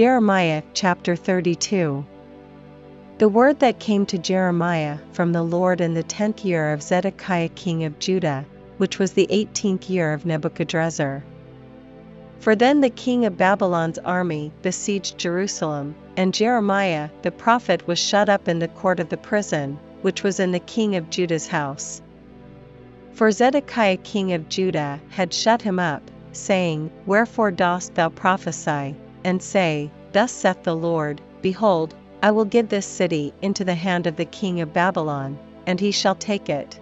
Jeremiah chapter 32 The word that came to Jeremiah from the Lord in the tenth year of Zedekiah king of Judah, which was the eighteenth year of Nebuchadrezzar. For then the king of Babylon's army besieged Jerusalem, and Jeremiah the prophet was shut up in the court of the prison, which was in the king of Judah's house. For Zedekiah king of Judah had shut him up, saying, Wherefore dost thou prophesy? And say, Thus saith the Lord, Behold, I will give this city into the hand of the king of Babylon, and he shall take it.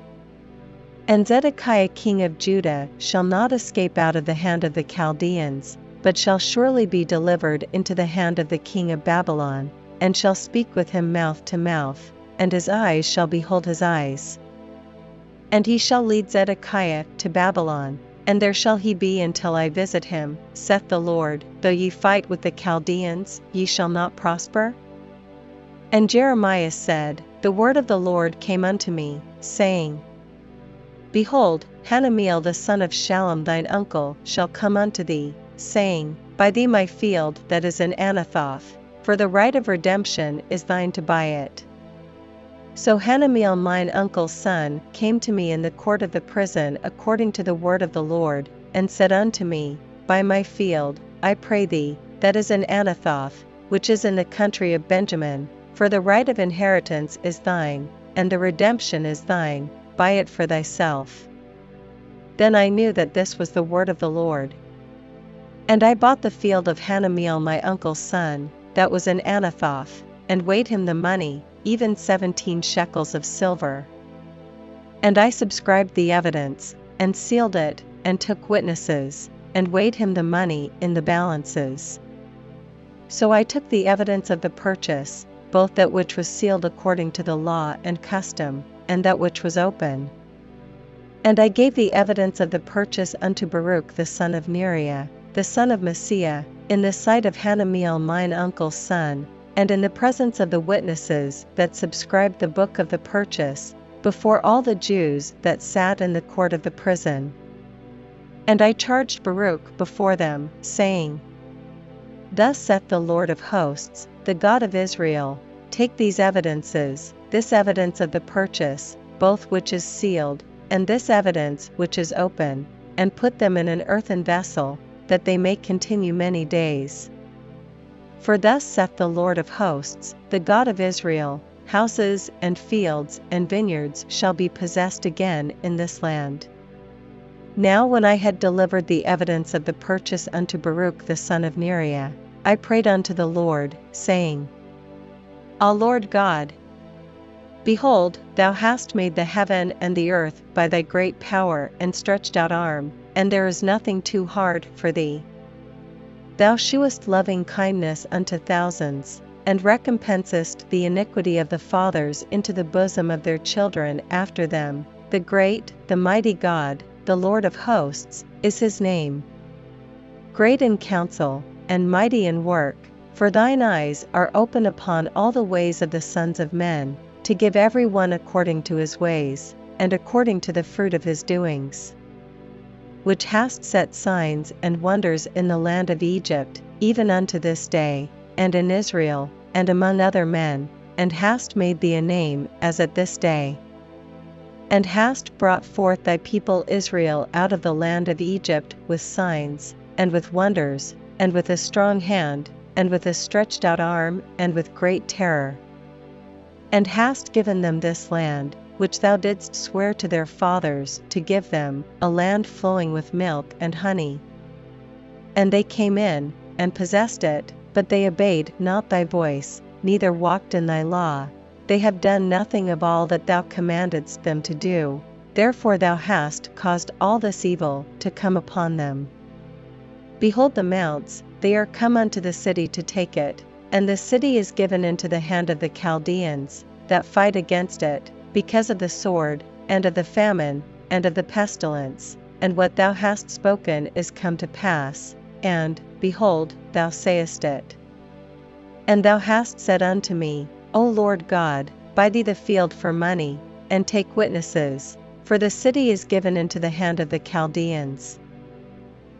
And Zedekiah king of Judah shall not escape out of the hand of the Chaldeans, but shall surely be delivered into the hand of the king of Babylon, and shall speak with him mouth to mouth, and his eyes shall behold his eyes. And he shall lead Zedekiah to Babylon, and there shall he be until I visit him, saith the Lord, though ye fight with the Chaldeans, ye shall not prosper? And Jeremiah said, The word of the Lord came unto me, saying, Behold, Hanameel the son of Shallum thine uncle shall come unto thee, saying, Buy thee my field that is in Anathoth, for the right of redemption is thine to buy it. So Hanameel mine uncle's son came to me in the court of the prison according to the word of the Lord, and said unto me, Buy my field, I pray thee, that is in Anathoth, which is in the country of Benjamin, for the right of inheritance is thine, and the redemption is thine, buy it for thyself. Then I knew that this was the word of the Lord. And I bought the field of Hanameel my uncle's son, that was in Anathoth, and weighed him the money, even seventeen shekels of silver. And I subscribed the evidence, and sealed it, and took witnesses, and weighed him the money in the balances. So I took the evidence of the purchase, both that which was sealed according to the law and custom, and that which was open. And I gave the evidence of the purchase unto Baruch the son of Neriah, the son of Maaseiah, in the sight of Hanameel mine uncle's son, and in the presence of the witnesses that subscribed the book of the purchase, before all the Jews that sat in the court of the prison. And I charged Baruch before them, saying, Thus saith the Lord of hosts, the God of Israel, Take these evidences, this evidence of the purchase, both which is sealed, and this evidence which is open, and put them in an earthen vessel, that they may continue many days. For thus saith the Lord of hosts, the God of Israel, houses and fields and vineyards shall be possessed again in this land. Now when I had delivered the evidence of the purchase unto Baruch the son of Neriah, I prayed unto the Lord, saying, Ah Lord God, Behold, thou hast made the heaven and the earth by thy great power and stretched out arm, and there is nothing too hard for thee. Thou shewest loving kindness unto thousands, and recompensest the iniquity of the fathers into the bosom of their children after them. The great, the mighty God, the Lord of hosts, is his name. Great in counsel, and mighty in work, for thine eyes are open upon all the ways of the sons of men, to give every one according to his ways, and according to the fruit of his doings which hast set signs and wonders in the land of Egypt, even unto this day, and in Israel, and among other men, and hast made thee a name as at this day. And hast brought forth thy people Israel out of the land of Egypt with signs, and with wonders, and with a strong hand, and with a stretched out arm, and with great terror. And hast given them this land, which thou didst swear to their fathers to give them, a land flowing with milk and honey. And they came in, and possessed it, but they obeyed not thy voice, neither walked in thy law. They have done nothing of all that thou commandedst them to do, therefore thou hast caused all this evil to come upon them. Behold the mounts, they are come unto the city to take it, and the city is given into the hand of the Chaldeans, that fight against it, because of the sword, and of the famine, and of the pestilence, and what thou hast spoken is come to pass, and, behold, thou sayest it. And thou hast said unto me, O Lord God, buy thee the field for money, and take witnesses, for the city is given into the hand of the Chaldeans.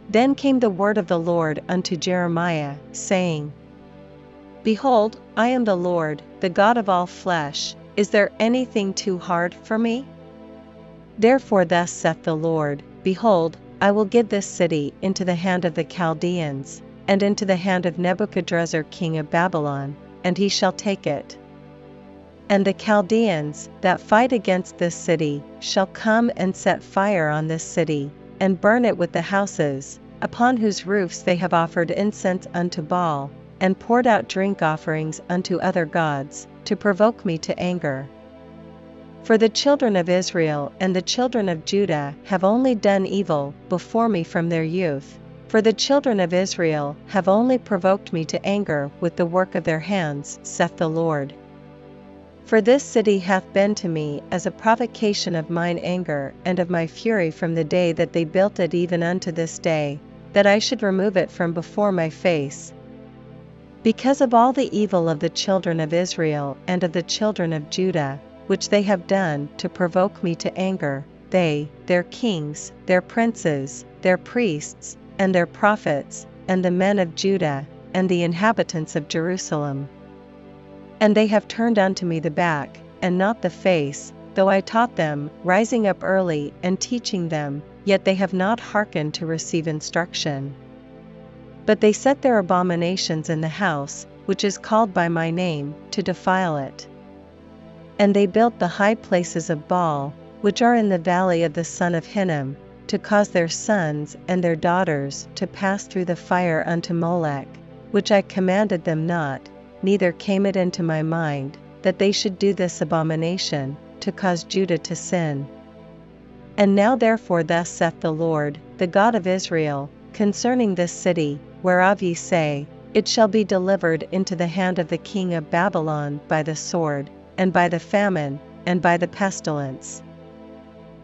Then came the word of the Lord unto Jeremiah, saying, Behold, I am the Lord, the God of all flesh, is there anything too hard for me? Therefore, thus saith the Lord Behold, I will give this city into the hand of the Chaldeans, and into the hand of Nebuchadrezzar king of Babylon, and he shall take it. And the Chaldeans that fight against this city shall come and set fire on this city, and burn it with the houses, upon whose roofs they have offered incense unto Baal, and poured out drink offerings unto other gods, to provoke me to anger. For the children of Israel and the children of Judah have only done evil before me from their youth, for the children of Israel have only provoked me to anger with the work of their hands, saith the Lord. For this city hath been to me as a provocation of mine anger and of my fury from the day that they built it even unto this day, that I should remove it from before my face, because of all the evil of the children of Israel and of the children of Judah, which they have done to provoke me to anger, they, their kings, their princes, their priests, and their prophets, and the men of Judah, and the inhabitants of Jerusalem. And they have turned unto me the back, and not the face, though I taught them, rising up early and teaching them, yet they have not hearkened to receive instruction. But they set their abominations in the house, which is called by my name, to defile it. And they built the high places of Baal, which are in the valley of the son of Hinnom, to cause their sons and their daughters to pass through the fire unto Molech, which I commanded them not, neither came it into my mind, that they should do this abomination, to cause Judah to sin. And now therefore thus saith the Lord, the God of Israel, concerning this city, whereof ye say, It shall be delivered into the hand of the king of Babylon by the sword, and by the famine, and by the pestilence.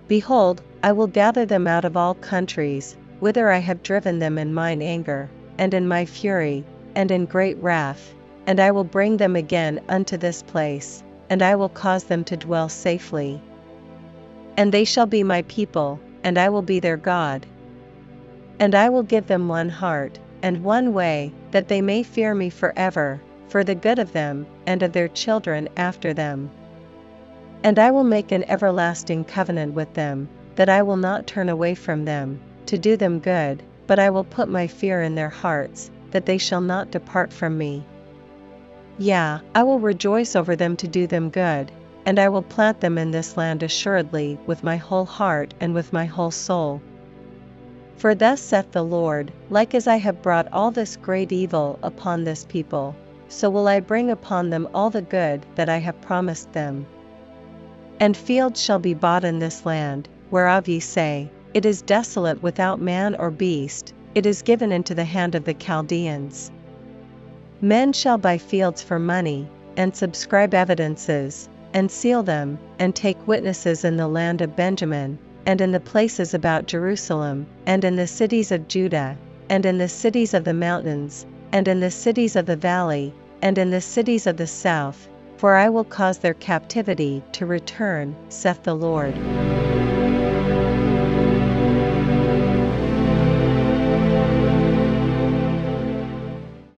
Behold, I will gather them out of all countries, whither I have driven them in mine anger, and in my fury, and in great wrath, and I will bring them again unto this place, and I will cause them to dwell safely. And they shall be my people, and I will be their God. And I will give them one heart, and one way, that they may fear me for ever, for the good of them, and of their children after them. And I will make an everlasting covenant with them, that I will not turn away from them, to do them good, but I will put my fear in their hearts, that they shall not depart from me. Yea, I will rejoice over them to do them good, and I will plant them in this land assuredly with my whole heart and with my whole soul. For thus saith the Lord, like as I have brought all this great evil upon this people, so will I bring upon them all the good that I have promised them. And fields shall be bought in this land, whereof ye say, It is desolate without man or beast, it is given into the hand of the Chaldeans. Men shall buy fields for money, and subscribe evidences, and seal them, and take witnesses in the land of Benjamin, and in the places about Jerusalem, and in the cities of Judah, and in the cities of the mountains, and in the cities of the valley, and in the cities of the south, for I will cause their captivity to return, saith the Lord.